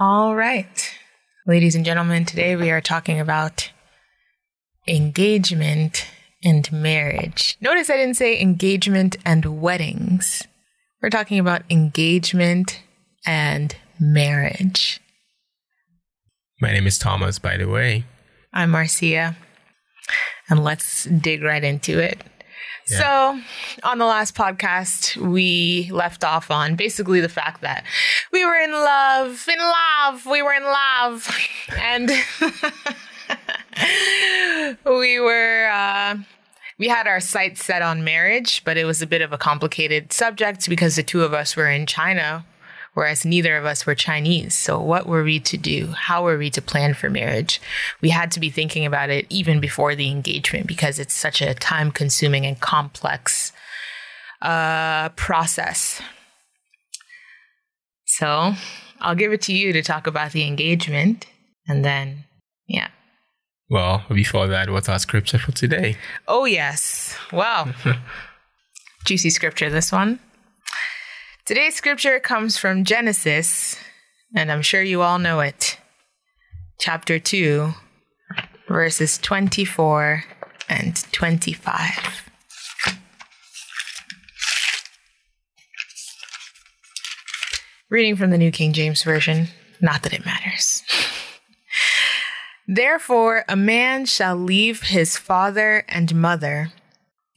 All right. Ladies and gentlemen, today we are talking about engagement and marriage. Notice I didn't say engagement and weddings. We're talking about engagement and marriage. My name is Thomas, by the way. I'm Marcia, and let's dig right into it. So, on the last podcast, we left off on basically the fact that we were in love, in love, we were in love, and we were. Uh, we had our sights set on marriage, but it was a bit of a complicated subject because the two of us were in China, whereas neither of us were Chinese. So, what were we to do? How were we to plan for marriage? We had to be thinking about it even before the engagement because it's such a time consuming and complex uh, process. So, I'll give it to you to talk about the engagement and then, yeah. Well, before that, what's our scripture for today? Oh, yes. Wow. Juicy scripture, this one. Today's scripture comes from Genesis, and I'm sure you all know it. Chapter 2, verses 24 and 25. Reading from the New King James Version, not that it matters. Therefore, a man shall leave his father and mother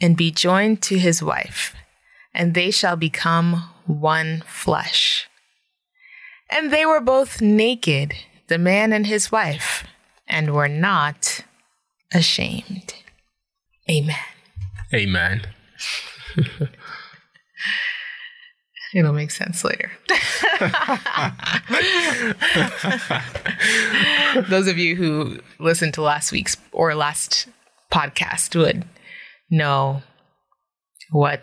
and be joined to his wife, and they shall become one flesh. And they were both naked, the man and his wife, and were not ashamed. Amen. Amen. It'll make sense later. Those of you who listened to last week's or last podcast would know what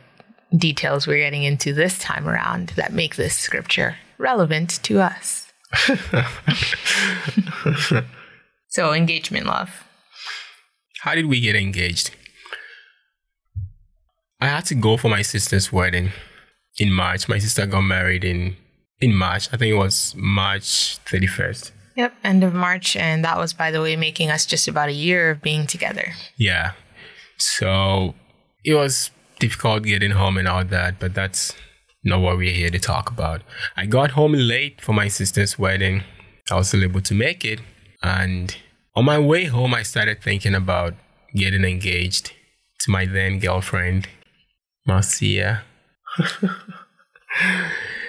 details we're getting into this time around that make this scripture relevant to us. so, engagement love. How did we get engaged? I had to go for my sister's wedding in March. My sister got married in in March. I think it was March 31st. Yep, end of March. And that was, by the way, making us just about a year of being together. Yeah. So it was difficult getting home and all that, but that's not what we're here to talk about. I got home late for my sister's wedding. I was still able to make it. And on my way home, I started thinking about getting engaged to my then girlfriend, Marcia.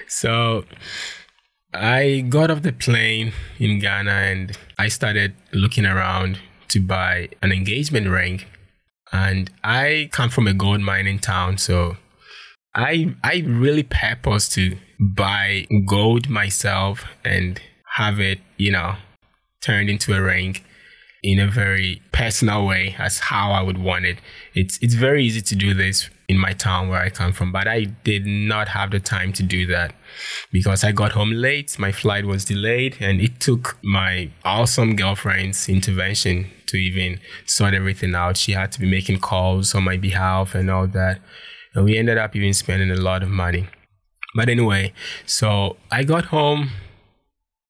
so I got off the plane in Ghana and I started looking around to buy an engagement ring. And I come from a gold mining town, so I I really purpose to buy gold myself and have it, you know, turned into a ring in a very personal way as how I would want it. It's it's very easy to do this in my town where I come from, but I did not have the time to do that because I got home late, my flight was delayed, and it took my awesome girlfriend's intervention to even sort everything out. She had to be making calls on my behalf and all that. And we ended up even spending a lot of money. But anyway, so I got home,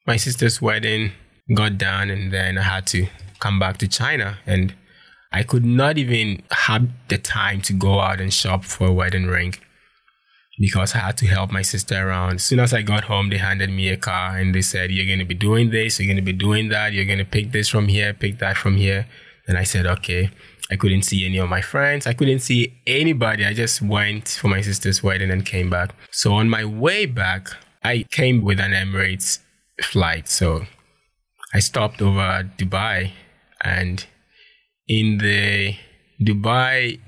my sister's wedding got done, and then I had to come back to China. And I could not even have the time to go out and shop for a wedding ring because I had to help my sister around. As soon as I got home, they handed me a car and they said, You're going to be doing this, you're going to be doing that, you're going to pick this from here, pick that from here. And I said, Okay. I couldn't see any of my friends. I couldn't see anybody. I just went for my sister's wedding and came back. So on my way back, I came with an Emirates flight. So I stopped over at Dubai and in the Dubai,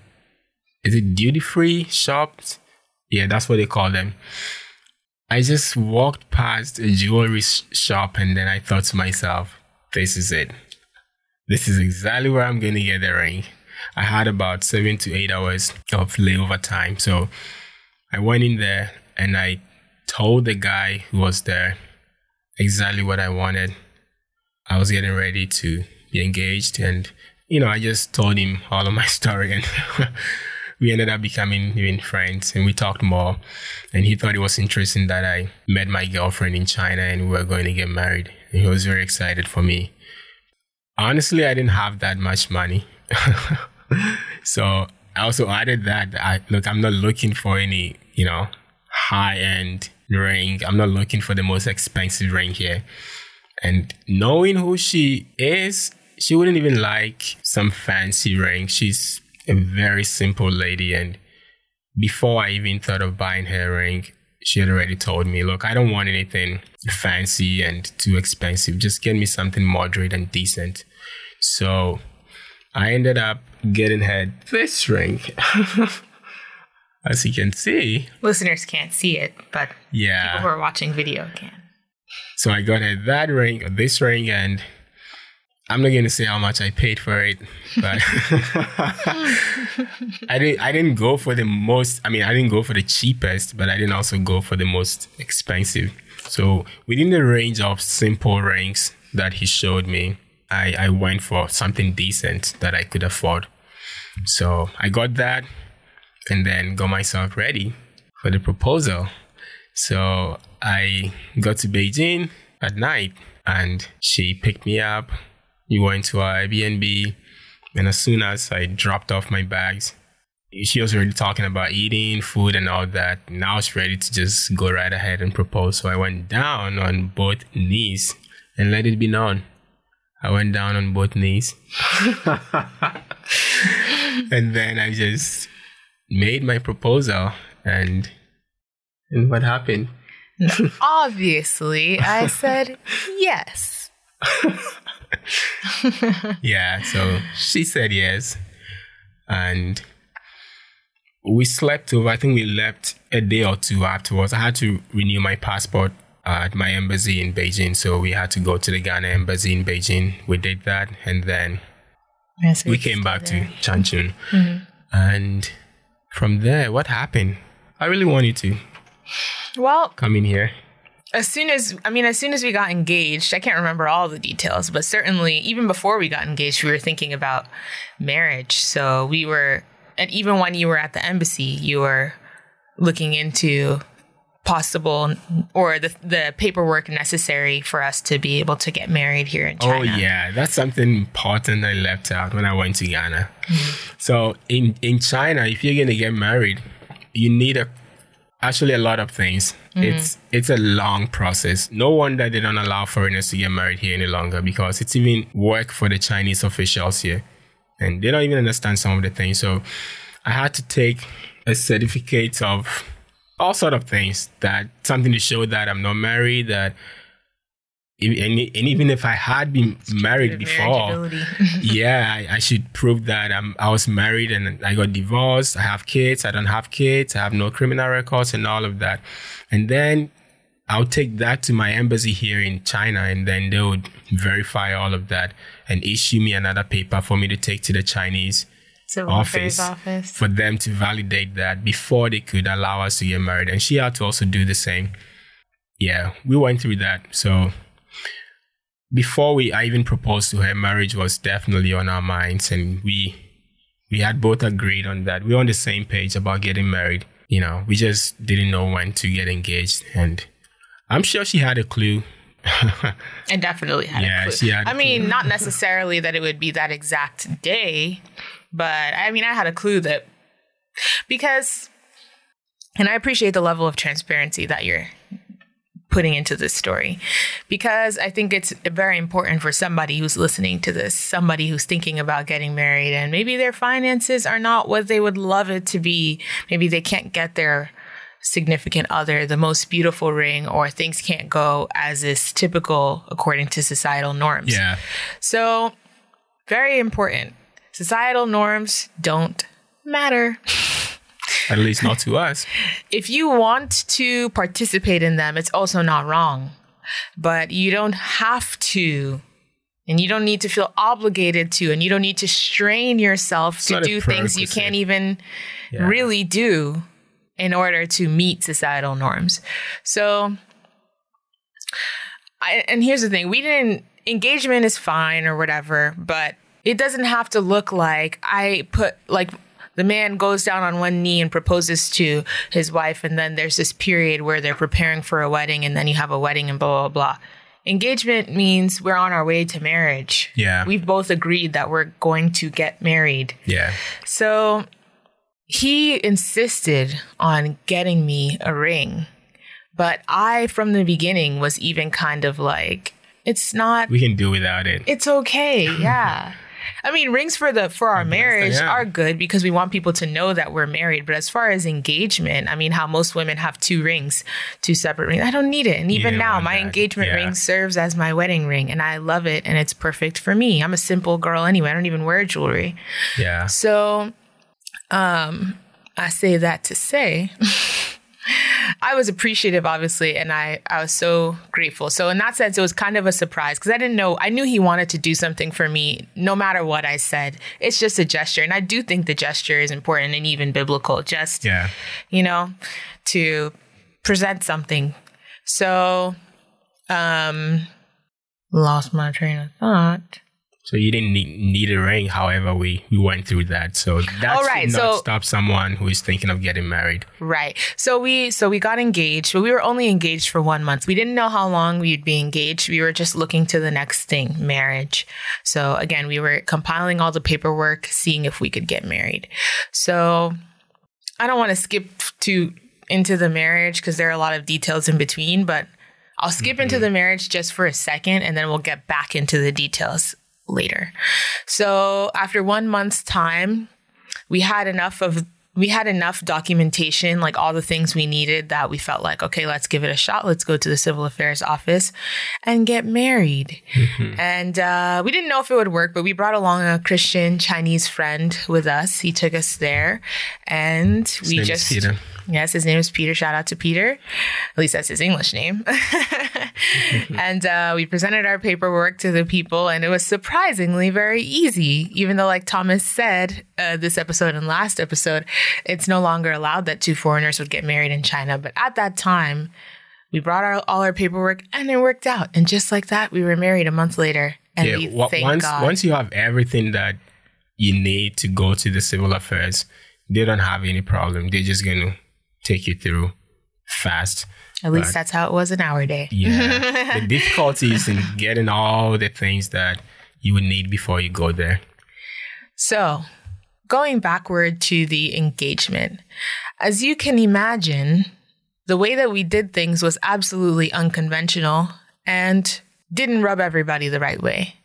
is it duty free shops? Yeah, that's what they call them. I just walked past a jewelry shop and then I thought to myself, this is it. This is exactly where I'm going to get the ring. I had about seven to eight hours of layover time. So I went in there and I told the guy who was there exactly what I wanted. I was getting ready to be engaged and you know, I just told him all of my story and we ended up becoming even friends and we talked more. And he thought it was interesting that I met my girlfriend in China and we were going to get married. And he was very excited for me. Honestly, I didn't have that much money. so I also added that I look, I'm not looking for any, you know, high end ring. I'm not looking for the most expensive ring here. And knowing who she is, she wouldn't even like some fancy ring. She's a very simple lady. And before I even thought of buying her ring, she had already told me, look, I don't want anything fancy and too expensive. Just get me something moderate and decent. So I ended up getting her this ring. As you can see, listeners can't see it, but yeah, people who are watching video can. So I got her that ring, this ring, and I'm not going to say how much I paid for it, but I didn't. I didn't go for the most. I mean, I didn't go for the cheapest, but I didn't also go for the most expensive. So within the range of simple rings that he showed me, I, I went for something decent that I could afford. So I got that, and then got myself ready for the proposal. So I got to Beijing at night, and she picked me up we went to our Airbnb, and as soon as I dropped off my bags, she was already talking about eating, food, and all that. Now she's ready to just go right ahead and propose. So I went down on both knees and let it be known. I went down on both knees. and then I just made my proposal and and what happened? Obviously, I said yes. yeah, so she said yes. And we slept over. I think we left a day or two afterwards. I had to renew my passport at my embassy in Beijing. So we had to go to the Ghana embassy in Beijing. We did that. And then yes, we, we came back there. to Changchun. Mm-hmm. And from there, what happened? I really wanted to. Well, come in here as soon as I mean, as soon as we got engaged, I can't remember all the details, but certainly even before we got engaged, we were thinking about marriage. So we were, and even when you were at the embassy, you were looking into possible or the the paperwork necessary for us to be able to get married here in China. Oh yeah, that's something important I left out when I went to Ghana. Mm-hmm. So in in China, if you're gonna get married, you need a actually a lot of things. Mm-hmm. It's it's a long process. No wonder they don't allow foreigners to get married here any longer because it's even work for the Chinese officials here, and they don't even understand some of the things. So I had to take a certificate of all sort of things that something to show that I'm not married, that and, and even if I had been married before, yeah, I, I, should prove that I'm, I was married and I got divorced. I have kids. I don't have kids. I have no criminal records and all of that. And then I'll take that to my embassy here in China, and then they would verify all of that and issue me another paper for me to take to the Chinese office, office for them to validate that before they could allow us to get married. And she had to also do the same. Yeah, we went through that. So before we I even proposed to her, marriage was definitely on our minds, and we we had both agreed on that. We were on the same page about getting married. You know, we just didn't know when to get engaged, and I'm sure she had a clue. and definitely had yeah, a clue. She had I mean, not necessarily that it would be that exact day, but I mean, I had a clue that because, and I appreciate the level of transparency that you're putting into this story because I think it's very important for somebody who's listening to this, somebody who's thinking about getting married and maybe their finances are not what they would love it to be. Maybe they can't get their significant other the most beautiful ring or things can't go as is typical according to societal norms. Yeah. So, very important. Societal norms don't matter. At least not to us. if you want to participate in them, it's also not wrong. But you don't have to. And you don't need to feel obligated to, and you don't need to strain yourself it's to do things you can't even yeah. really do in order to meet societal norms. So, I, and here's the thing we didn't, engagement is fine or whatever, but it doesn't have to look like I put, like, the man goes down on one knee and proposes to his wife, and then there's this period where they're preparing for a wedding, and then you have a wedding and blah, blah, blah. Engagement means we're on our way to marriage. Yeah. We've both agreed that we're going to get married. Yeah. So he insisted on getting me a ring. But I, from the beginning, was even kind of like, it's not, We can do without it. it's okay. Yeah. I mean, rings for the for our marriage yeah. are good because we want people to know that we're married. But as far as engagement, I mean, how most women have two rings, two separate rings. I don't need it. And even now, my that. engagement Yeah. ring serves as my wedding ring, and I love it, and it's perfect for me. I'm a simple girl anyway. I don't even wear jewelry. yeah. So, um, I say that to say, I was appreciative, obviously, and I, I was so grateful. So, in that sense, it was kind of a surprise because I didn't know. I knew he wanted to do something for me, no matter what I said. It's just a gesture, and I do think the gesture is important and even biblical. Just Yeah. you know, to present something. So, um, lost my train of thought. So you didn't need, need a ring. However, we, we went through that. So that should right. not So- stop someone who is thinking of getting married. Right. So we so we got engaged, but we were only engaged for one month. We didn't know how long we'd be engaged. We were just looking to the next thing, marriage. So again, we were compiling all the paperwork, seeing if we could get married. So I don't want to skip to into the marriage because there are a lot of details in between, but I'll skip into mm-hmm. the marriage just for a second and then we'll get back into the details later. So after one month's time, we had enough of we had enough documentation like all the things we needed that we felt like okay let's give it a shot let's go to the civil affairs office and get married and uh, we didn't know if it would work but we brought along a christian chinese friend with us he took us there and we just. Yes his name is peter. Shout out to peter. At least that's his english name. And uh, we presented our paperwork to the people and it was surprisingly very easy. Even though like thomas said uh, this episode and last episode it's no longer allowed that two foreigners would get married in china. But at that time we brought our, all our paperwork and it worked out. And just like that we were married a month later and yeah. we thank once god. once you have everything that you need to go to the civil affairs, they don't have any problem. They're just gonna take you through fast. at least but- that's how it was in our day Yeah. the difficulty is in getting all the things that you would need before you go there. So, going backward to the engagement, as you can imagine, the way that we did things was absolutely unconventional and didn't rub everybody the right way.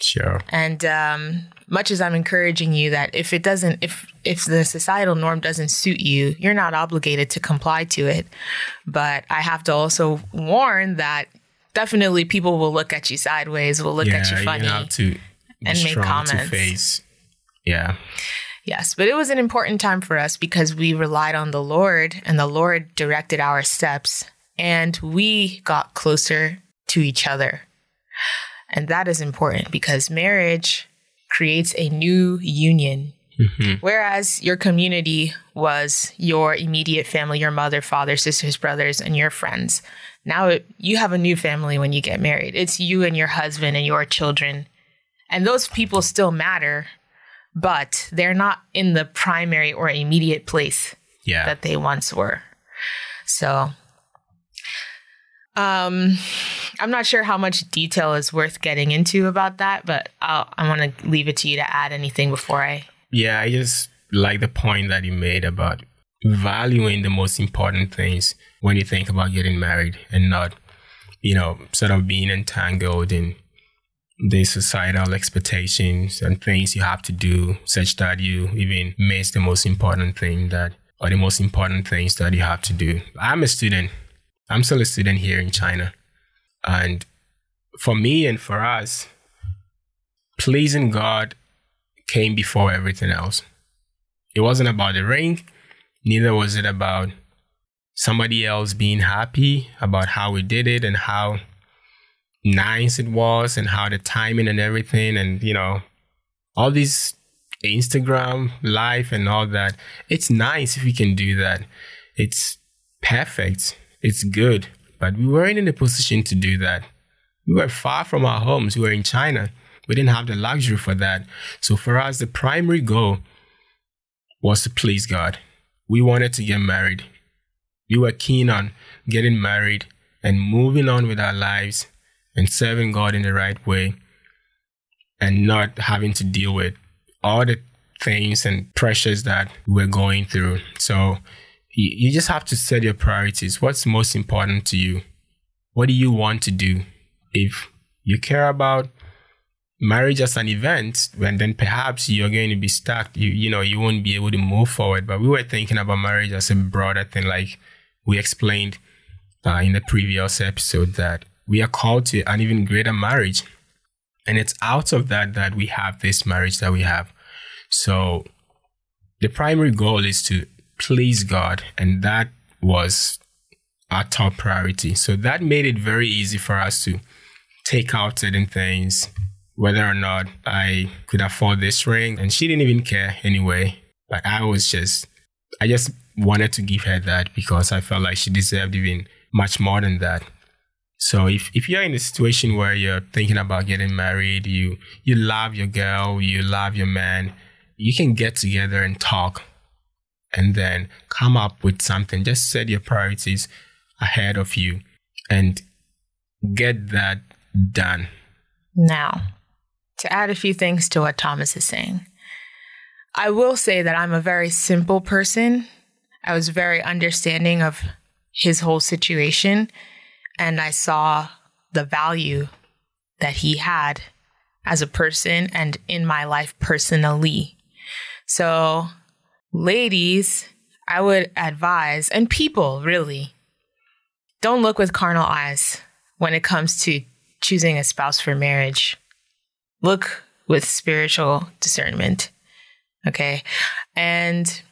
Sure. And um, much as I'm encouraging you that if it doesn't, if if the societal norm doesn't suit you, you're not obligated to comply to it. But I have to also warn that definitely people will look at you sideways, will look yeah, at you funny. have to and make comments. to face. Yeah. Yes, but it was an important time for us because we relied on the Lord and the Lord directed our steps and we got closer to each other. And that is important because marriage creates a new union. Mm-hmm. Whereas your community was your immediate family, your mother, father, sisters, brothers, and your friends. Now it, you have a new family when you get married. It's you and your husband and your children. And those people still matter, but they're not in the primary or immediate place Yeah. that they once were. So, um, I'm not sure how much detail is worth getting into about that, but I'll, I want to leave it to you to add anything before I. Yeah, I just like the point that you made about valuing the most important things when you think about getting married and not, you know, sort of being entangled in the societal expectations and things you have to do, such that you even miss the most important thing that, or the most important things that you have to do. I'm a student. I'm still a student here in China. And for me and for us, pleasing God came before everything else. It wasn't about the ring, neither was it about somebody else being happy about how we did it and how nice it was and how the timing and everything and you know all these Instagram life and all that. It's nice if we can do that. It's perfect. It's good. But we weren't in a position to do that. We were far from our homes. We were in China. We didn't have the luxury for that. So for us, the primary goal was to please God. We wanted to get married. We were keen on getting married and moving on with our lives and serving God in the right way and not having to deal with all the things and pressures that we're going through. So you just have to set your priorities. What's most important to you? What do you want to do? If you care about marriage as an event, and then perhaps you're going to be stuck. You you know you won't be able to move forward. But we were thinking about marriage as a broader thing, like we explained uh, in the previous episode that we are called to an even greater marriage, and it's out of that that we have this marriage that we have. So the primary goal is to please God, and that was our top priority. So that made it very easy for us to take out certain things whether or not I could afford this ring. And she didn't even care anyway. Like I was just, I just wanted to give her that because I felt like she deserved even much more than that. So if, if you're in a situation where you're thinking about getting married, you you love your girl, you love your man, you can get together and talk and then come up with something. Just set your priorities ahead of you and get that done. Now, to add a few things to what Thomas is saying. I will say that I'm a very simple person. I was very understanding of his whole situation, and I saw the value that he had as a person and in my life personally. So, ladies, I would advise, and people really, don't look with carnal eyes when it comes to choosing a spouse for marriage look with spiritual discernment. Okay. And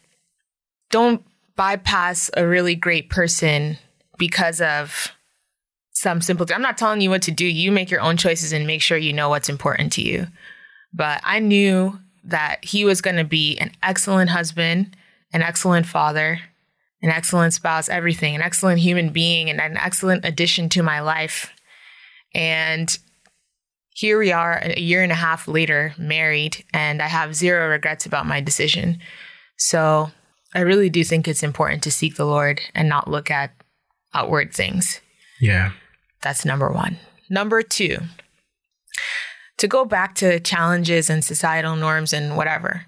don't bypass a really great person because of some simple I'm not telling you what to do. You make your own choices and make sure you know what's important to you. But I knew that he was going to be an excellent husband, an excellent father, an excellent spouse, everything, an excellent human being, and an excellent addition to my life. And here we are a year and a half later, married, and I have zero regrets about my decision. So I really do think it's important to seek the Lord and not look at outward things. Yeah. That's number one. Number two, to go back to challenges and societal norms and whatever,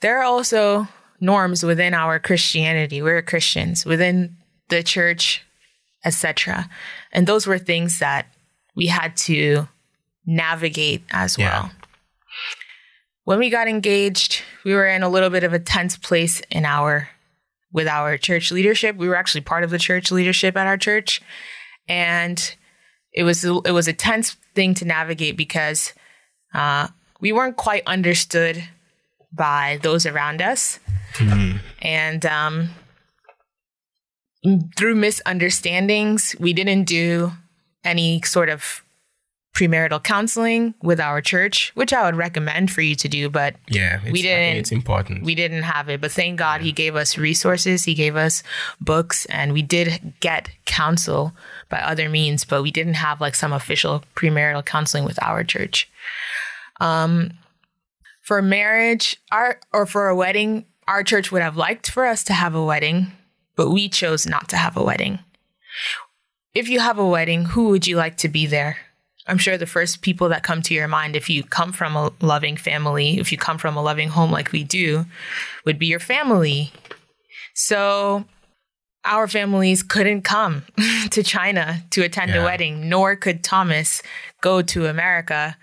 there are also norms within our Christianity. We're Christians within the church, etc. And those were things that we had to navigate as well. When we got engaged, we were in a little bit of a tense place in our with our church leadership. We were actually part of the church leadership at our church, and it was it was a tense thing to navigate because uh, we weren't quite understood by those around us, mm-hmm. and um, through misunderstandings, we didn't do any sort of premarital counseling with our church, which I would recommend for you to do, but yeah, we didn't. it's important. We didn't have it, but thank God yeah. He gave us resources. He gave us books, and we did get counsel by other means, but we didn't have like some official premarital counseling with our church. Um, for marriage, our or for a wedding, our church would have liked for us to have a wedding, but we chose not to have a wedding. If you have a wedding, who would you like to be there? I'm sure the first people that come to your mind, if you come from a loving family, if you come from a loving home like we do, would be your family. So our families couldn't come to China to attend yeah. a wedding, nor could Thomas go to America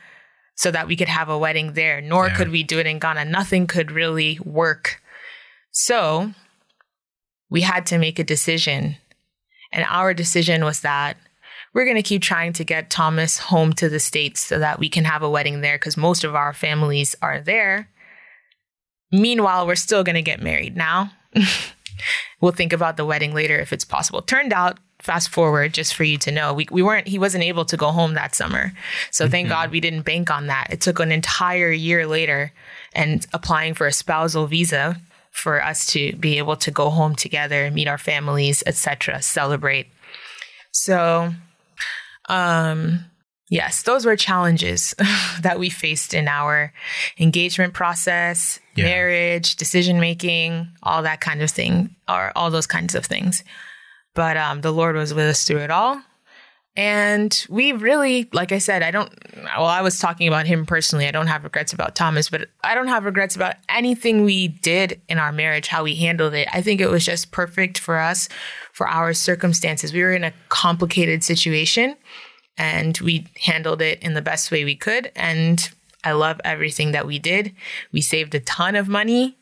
so that we could have a wedding there, nor yeah. could we do it in Ghana. Nothing could really work. So we had to make a decision. And our decision was that we're going to keep trying to get Thomas home to the States so that we can have a wedding there because most of our families are there. Meanwhile, we're still going to get married now. we'll think about the wedding later if it's possible. Turned out, fast forward, just for you to know, we, we weren't, he wasn't able to go home that summer. So mm-hmm. thank God we didn't bank on that. It took an entire year later and applying for a spousal visa for us to be able to go home together, meet our families, etc., celebrate. So um, Yes, those were challenges that we faced in our engagement process, Yeah. marriage, decision making, all that kind of thing, or all those kinds of things. But um, the Lord was with us through it all. And we really, like I said, I don't, well, I was talking about him personally. I don't have regrets about Thomas, but I don't have regrets about anything we did in our marriage, how we handled it. I think it was just perfect for us, for our circumstances. We were in a complicated situation and we handled it in the best way we could. And I love everything that we did. We saved a ton of money.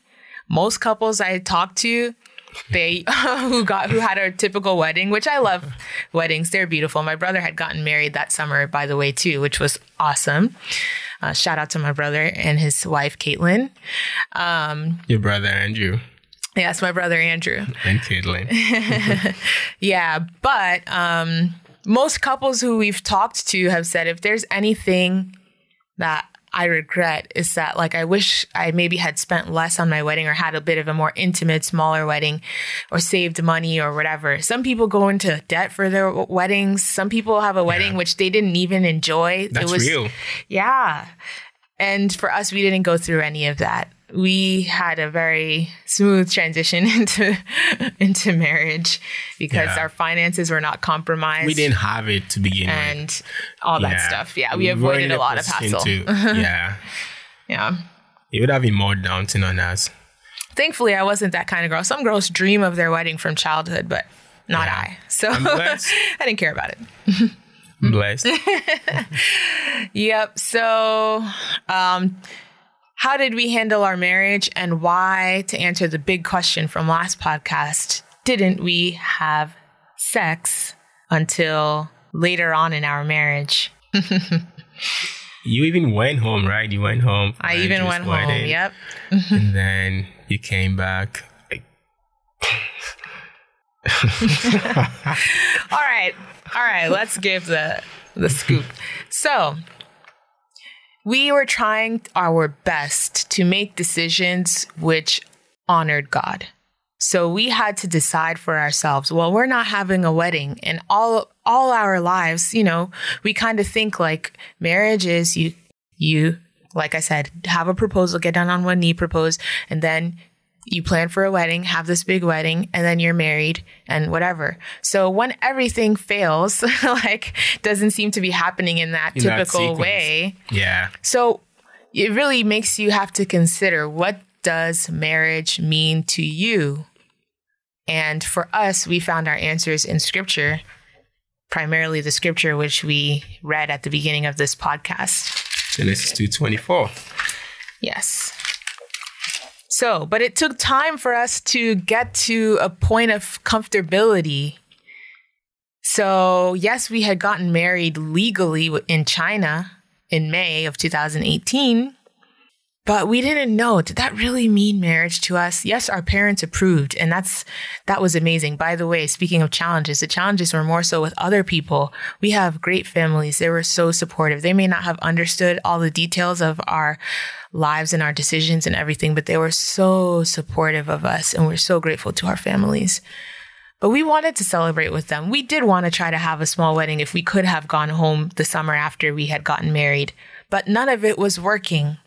Most couples I talked to, they who got who had a typical wedding, which I love weddings. They're beautiful. My brother had gotten married that summer, by the way, too, which was awesome. Uh, shout out to my brother and his wife, Caitlin. Your brother Andrew Yes, my brother Andrew. and Caitlin. Yeah, but um, most couples who we've talked to have said if there's anything that I regret is that like I wish I maybe had spent less on my wedding or had a bit of a more intimate, smaller wedding or saved money or whatever. Some people go into debt for their weddings. Some people have a wedding which they didn't even enjoy. That's it was real. yeah. And for us, we didn't go through any of that. We had a very smooth transition into into marriage because Yeah. our finances were not compromised We didn't have it to begin with. and all that Yeah. stuff. Yeah, we weren't avoided a lot of hassle. to- yeah. yeah. It would have been more daunting on us. Thankfully, I wasn't that kind of girl. Some girls dream of their wedding from childhood, but not Yeah. I. So. I didn't care about it. Blessed. Yep. So, um, how did we handle our marriage and why, to answer the big question from last podcast, didn't we have sex until later on in our marriage? You even went home, right? You went home. I even went home. Yep. And then you came back. Like, All right. All right. Let's give the the scoop. So, we were trying our best to make decisions which honored God. So we had to decide for ourselves, well, we're not having a wedding and all all our lives, you know, we kind of think like marriage is you you like I said, have a proposal, get down on one knee, propose, and then you plan for a wedding, have this big wedding, and then you're married and whatever. So when everything fails, like doesn't seem to be happening in that In typical sequence. way, yeah. so it really makes you have to consider what does marriage mean to you? And for us, we found our answers in scripture, primarily the scripture which we read at the beginning of this podcast. Genesis 2.24. Yes. So, but it took time for us to get to a point of comfortability. So, yes, we had gotten married legally in China in May of 2018, but we didn't know did that really mean marriage to us? Yes, our parents approved, and that's that was amazing. By the way, speaking of challenges, the challenges were more so with other people. We have great families. They were so supportive. They may not have understood all the details of our lives and our decisions and everything, but they were so supportive of us, and we're so grateful to our families. But we wanted to celebrate with them. We did want to try to have a small wedding if we could have gone home the summer after we had gotten married, but none of it was working.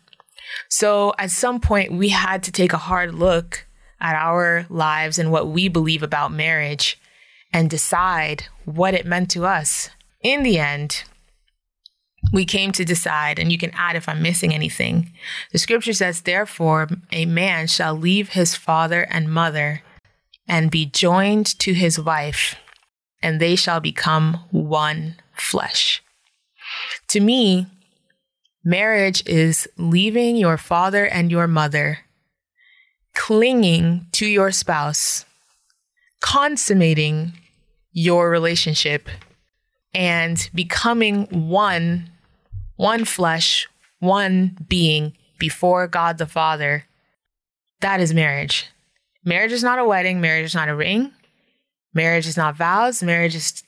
So at some point, we had to take a hard look at our lives and what we believe about marriage and decide what it meant to us. In the end, we came to decide, and you can add if I'm missing anything. The scripture says, Therefore, a man shall leave his father and mother and be joined to his wife, and they shall become one flesh. To me, marriage is leaving your father and your mother, clinging to your spouse, consummating your relationship, and becoming one, one flesh, one being before God the Father. That is marriage. Marriage is not a wedding. Marriage is not a ring. Marriage is not vows. Marriage is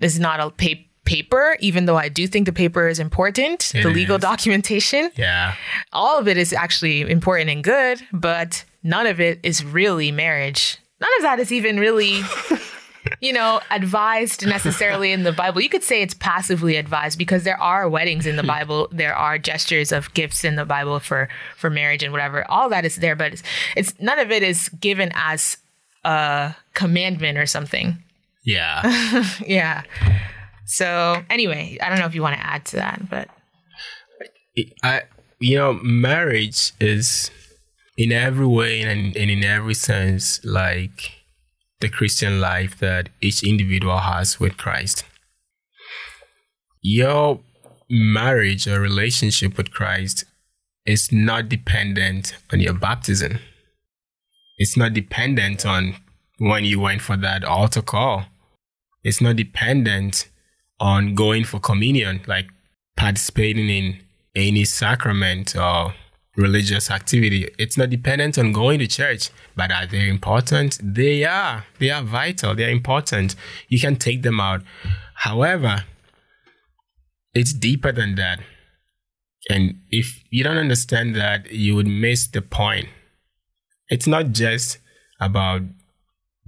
is not a pa- paper. Even though I do think the paper is important, It the legal is. documentation, Yeah. all of it is actually important and good, but none of it is really marriage. None of that is even really you know, advised necessarily in the Bible. You could say it's passively advised because there are weddings in the Bible. There are gestures of gifts in the Bible for for marriage and whatever. All that is there, but it's, it's none of it is given as a commandment or something. Yeah. yeah. So anyway, I don't know if you want to add to that, but I you know, marriage is in every way and, and in every sense like the Christian life that each individual has with Christ. Your marriage or relationship with Christ is not dependent on your baptism. It's not dependent on when you went for that altar call. It's not dependent on going for communion, like participating in any sacrament or religious activity. It's not dependent on going to church, but are they important? They are. They are vital. They are important. You can take them out. However, it's deeper than that. And if you don't understand that, you would miss the point. It's not just about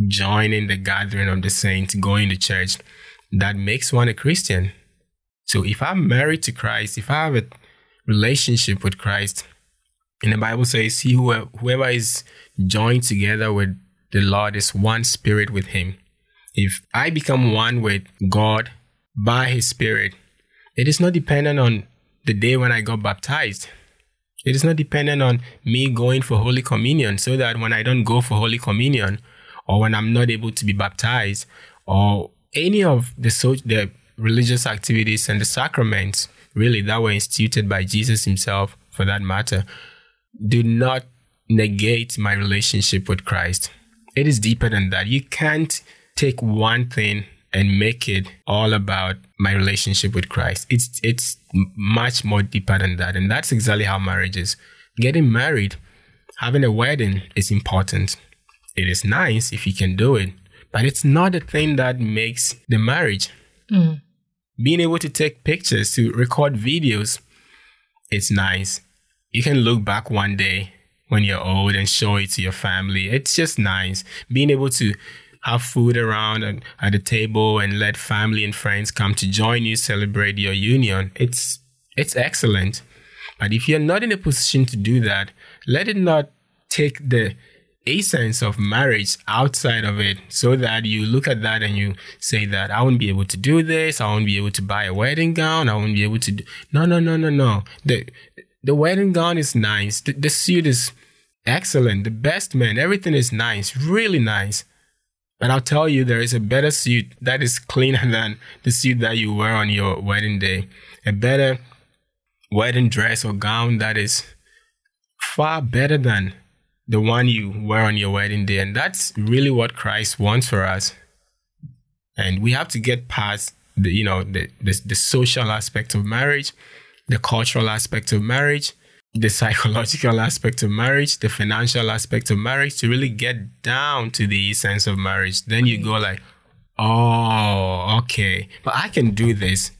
joining the gathering of the saints, going to church. That makes one a Christian. So if I'm married to Christ, if I have a relationship with Christ, and the Bible says, "He whoever, whoever is joined together with the Lord is one spirit with Him." If I become one with God by His Spirit, it is not dependent on the day when I got baptized. It is not dependent on me going for Holy Communion, so that when I don't go for Holy Communion, or when I'm not able to be baptized, or any of the so the religious activities and the sacraments really that were instituted by Jesus himself for that matter do not negate my relationship with Christ. It is deeper than that. You can't take one thing and make it all about my relationship with Christ. It's it's much more deeper than that. And that's exactly how marriage is. Getting married, having a wedding is important. It is nice if you can do it, but it's not the thing that makes the marriage. Mm. Being able to take pictures, to record videos, it's nice. You can look back one day when you're old and show it to your family. It's just nice. Being able to have food around and at the table and let family and friends come to join you celebrate your union. It's it's excellent. But if you're not in a position to do that, let it not take the essence of marriage outside of it so that you look at that and you say that I won't be able to do this, I won't be able to buy a wedding gown, I won't be able to do no no no no no. The the wedding gown is nice. The, the suit is excellent. The best man, everything is nice, really nice. But I'll tell you, there is a better suit that is cleaner than the suit that you wear on your wedding day. A better wedding dress or gown that is far better than the one you wear on your wedding day. And that's really what Christ wants for us. And we have to get past the, you know, the, the, the social aspect of marriage, the cultural aspect of marriage, the psychological aspect of marriage, the financial aspect of marriage to really get down to the essence of marriage. Then you go like, oh, okay, but I can do this.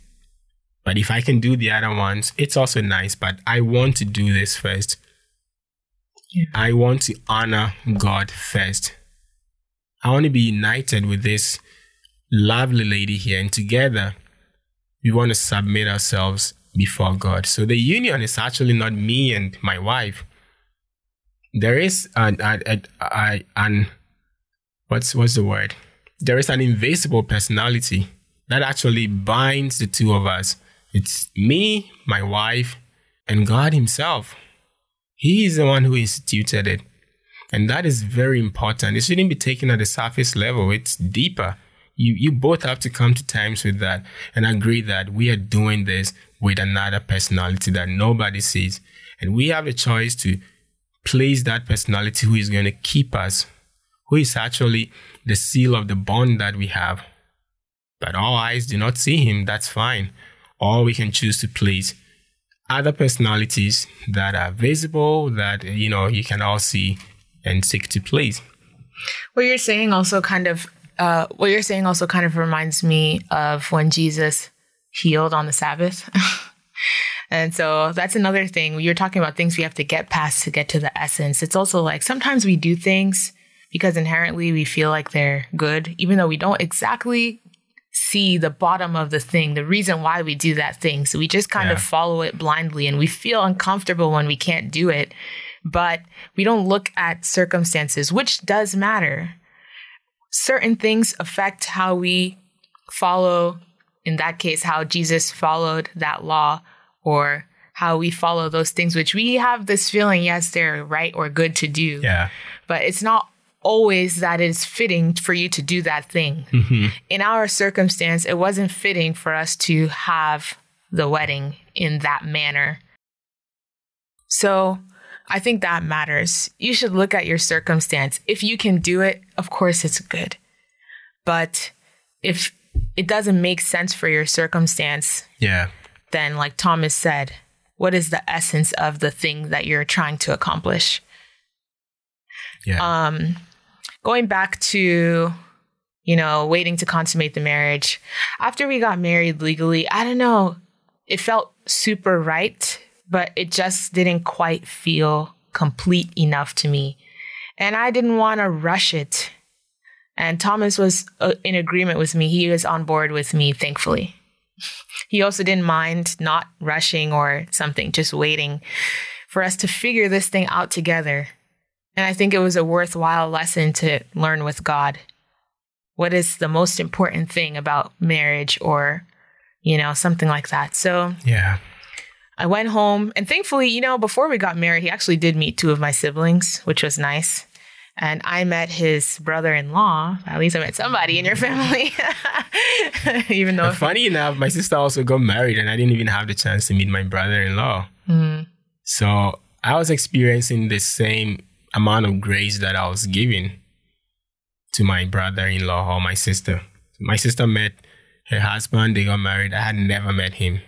But if I can do the other ones, it's also nice, but I want to do this first. Yeah. I want to honor God first. I want to be united with this lovely lady here, and together we want to submit ourselves before God. So the union is actually not me and my wife. There is an, an, an, an what's what's the word? There is an invisible personality that actually binds the two of us. It's me, my wife, and God Himself. He is the one who instituted it. And that is very important. It shouldn't be taken at the surface level. It's deeper. You you both have to come to terms with that and agree that we are doing this with another personality that nobody sees. And we have a choice to place that personality who is going to keep us, who is actually the seal of the bond that we have. But all eyes do not see him, that's fine. Or we can choose to please other personalities that are visible, that you know you can all see and seek to please. What you're saying also kind of uh, what you're saying also kind of reminds me of when Jesus healed on the Sabbath. and so that's another thing. You're talking about things we have to get past to get to the essence. It's also like sometimes we do things because inherently we feel like they're good, even though we don't exactly see the bottom of the thing, the reason why we do that thing. So we just kind Yeah. of follow it blindly and we feel uncomfortable when we can't do it. But we don't look at circumstances, which does matter. Certain things affect how we follow, in that case, how Jesus followed that law or how we follow those things, which we have this feeling, yes, they're right or good to do Yeah. but it's not always that it's fitting for you to do that thing. In our circumstance, it wasn't fitting for us to have the wedding in that manner. So I think that matters. You should look at your circumstance. If you can do it, of course it's good. But if it doesn't make sense for your circumstance, Yeah. then, like Thomas said, what is the essence of the thing that you're trying to accomplish? Yeah. um going back to you know waiting to consummate the marriage after we got married legally i don't know it felt super right but it just didn't quite feel complete enough to me. And i didn't want to rush it. And thomas was uh, in agreement with me. He was on board with me thankfully. He also didn't mind not rushing or something just waiting for us to figure this thing out together and I think it was a worthwhile lesson to learn with God. What is the most important thing about marriage or, you know, something like that. So yeah. I went home and thankfully, you know, before we got married, he actually did meet two of my siblings, which was nice. And I met his brother in law. At least I met somebody in your family. Even though, funny enough, my sister also got married and I didn't even have the chance to meet my brother in law. Mm, So I was experiencing the same amount of grace that I was giving to my brother in law or my sister. My sister met her husband, they got married. I had never met him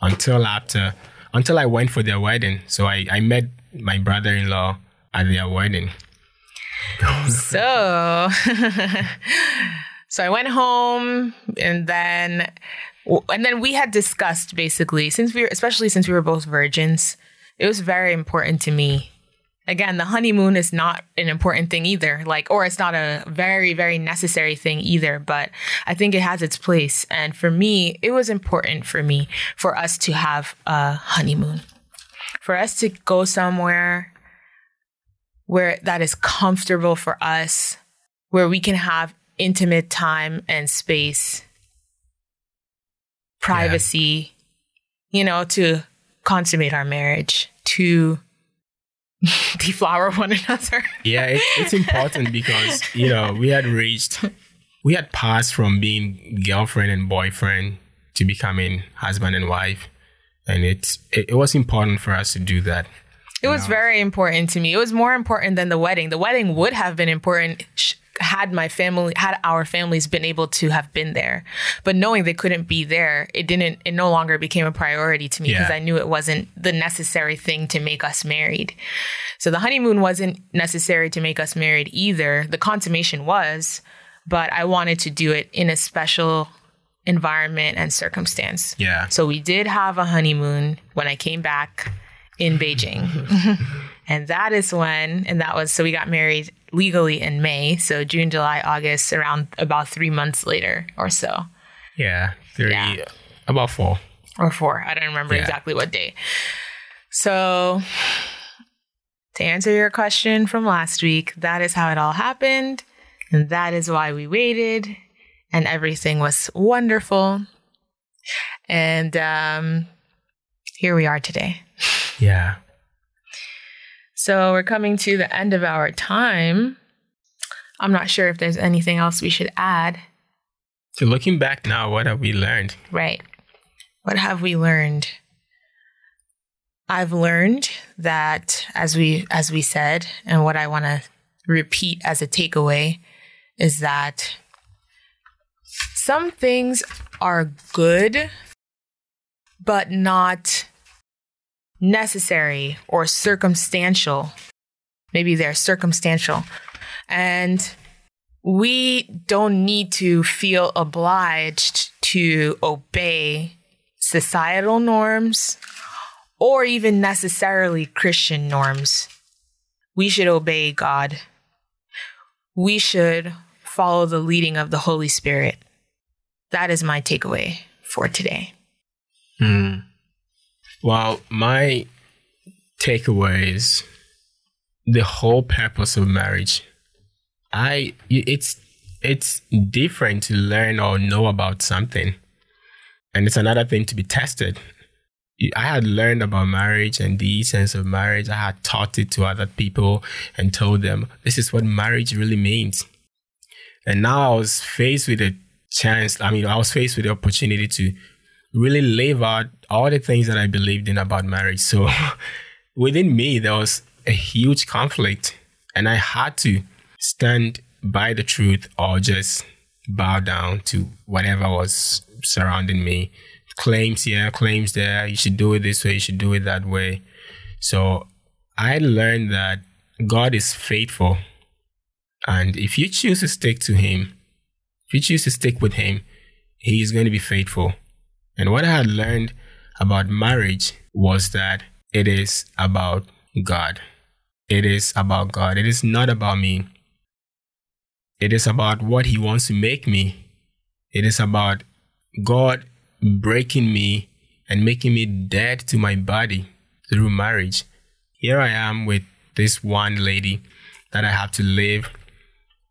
until after, until I went for their wedding. So I, I met my brother in law at their wedding. so so i went home and then and then we had discussed basically since we were especially since we were both virgins it was very important to me again the honeymoon is not an important thing either like or it's not a very very necessary thing either but i think it has its place. And for me it was important for me for us to have a honeymoon. For us to go somewhere where that is comfortable for us, where we can have intimate time and space, privacy, you know, to consummate our marriage, to deflower one another. Yeah, it, it's important because, you know, we had reached, we had passed from being girlfriend and boyfriend to becoming husband and wife. And it's, it, it was important for us to do that. It was very important to me. It was more important than the wedding. The wedding would have been important had my family, had our families been able to have been there. But knowing they couldn't be there, it didn't, it no longer became a priority to me because Yeah. I knew it wasn't the necessary thing to make us married. So the honeymoon wasn't necessary to make us married either. The consummation was, but I wanted to do it in a special environment and circumstance. Yeah. So we did have a honeymoon when I came back in Beijing. and that is when, and that was, so we got married legally in May. So June, July, August, around about three months later or so, Yeah. Three, Yeah. about four. or four. I don't remember Yeah. exactly what day. So to answer your question from last week, that is how it all happened. And that is why we waited. And everything was wonderful. And um, here we are today. Yeah. So we're coming to the end of our time. I'm not sure if there's anything else we should add. So looking back now, what have we learned? Right. What have we learned? I've learned that as we as we said and what I want to repeat as a takeaway is that some things are good but not necessary or circumstantial. Maybe they're circumstantial. And we don't need to feel obliged to obey societal norms or even necessarily Christian norms. We should obey God. we should follow the leading of the Holy Spirit. That is my takeaway for today. Hmm. Well, my takeaway is the whole purpose of marriage. I it's it's different to learn or know about something, and it's another thing to be tested. I had learned about marriage and the essence of marriage. I had taught it to other people and told them this is what marriage really means. And now I was faced with a chance. I mean, I was faced with the opportunity to really live out all the things that I believed in about marriage. So within me, there was a huge conflict, and I had to stand by the truth or just bow down to whatever was surrounding me. Claims here, claims there. You should do it this way. You should do it that way. So I learned that God is faithful. And if you choose to stick to Him, if you choose to stick with Him, He is going to be faithful. And what I had learned about marriage was that it is about God. It is about God. It is not about me. It is about what He wants to make me. It is about God breaking me and making me dead to my body through marriage. Here I am with this one lady that I have to live,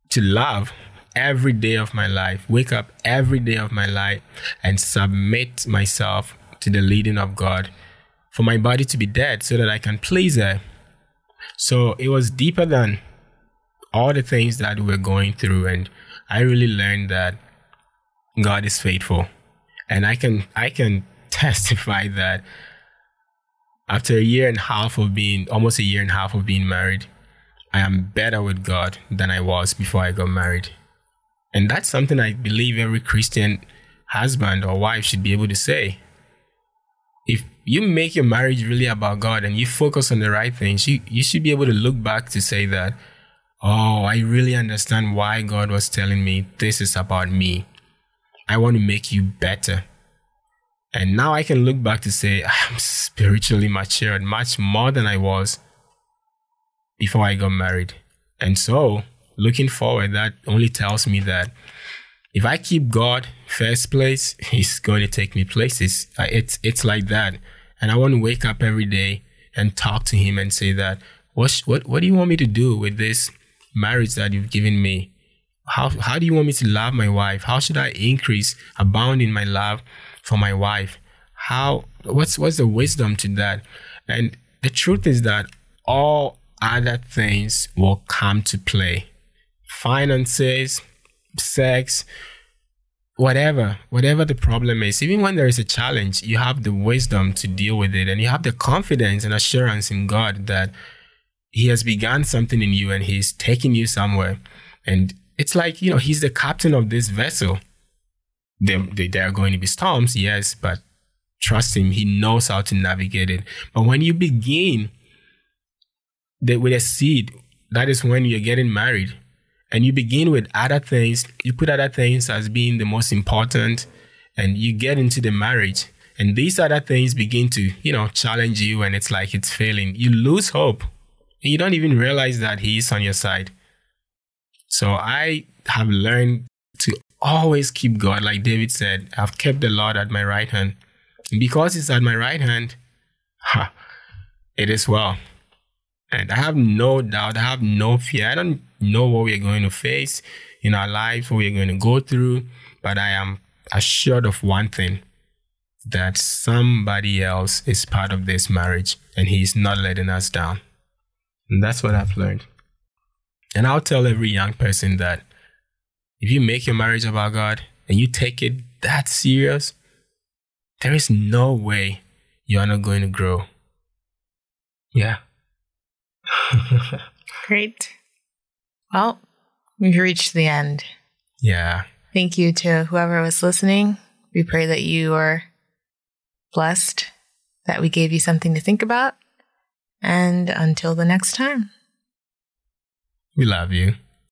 to love every day of my life, wake up every day of my life, and submit myself to the leading of God for my body to be dead so that I can please her. So it was deeper than all the things that we were going through. And I really learned that God is faithful. And I can I can testify that after a year and a half of being almost a year and a half of being married, I am better with God than I was before I got married. And that's something I believe every Christian husband or wife should be able to say. If you make your marriage really about God and you focus on the right things, you, you should be able to look back to say that, oh, I really understand why God was telling me this is about me. I want to make you better. And now I can look back to say, ah, I'm spiritually matured much more than I was before I got married. And so, looking forward, that only tells me that if I keep God first place, He's going to take me places. It's, it's like that. And I want to wake up every day and talk to him and say that, what, what, what do you want me to do with this marriage that you've given me? How, how do you want me to love my wife? How should I increase, abound in my love for my wife? How, what's, what's the wisdom to that? And the truth is that all other things will come to play. Finances, sex, whatever, whatever the problem is, even when there is a challenge, you have the wisdom to deal with it and you have the confidence and assurance in God that He has begun something in you and He's taking you somewhere. And it's like, you know, He's the captain of this vessel. There, there are going to be storms, yes, but trust Him, He knows how to navigate it. But when you begin the, with a seed, that is when you're getting married and you begin with other things, you put other things as being the most important, and you get into the marriage, and these other things begin to, you know, challenge you, and it's like it's failing. You lose hope, and you don't even realize that He is on your side. So I have learned to always keep God, like David said, I've kept the Lord at my right hand. And because He's at my right hand, ha, it is well. And I have no doubt, I have no fear. I don't know what we're going to face in our lives, what we're going to go through, but I am assured of one thing that somebody else is part of this marriage and he's not letting us down. And that's what I've learned. And I'll tell every young person that if you make your marriage about God and you take it that serious, there is no way you're not going to grow. Yeah. Great. Well, we've reached the end. Yeah. Thank you to whoever was listening. We pray that you are blessed, that we gave you something to think about. And until the next time, we love you.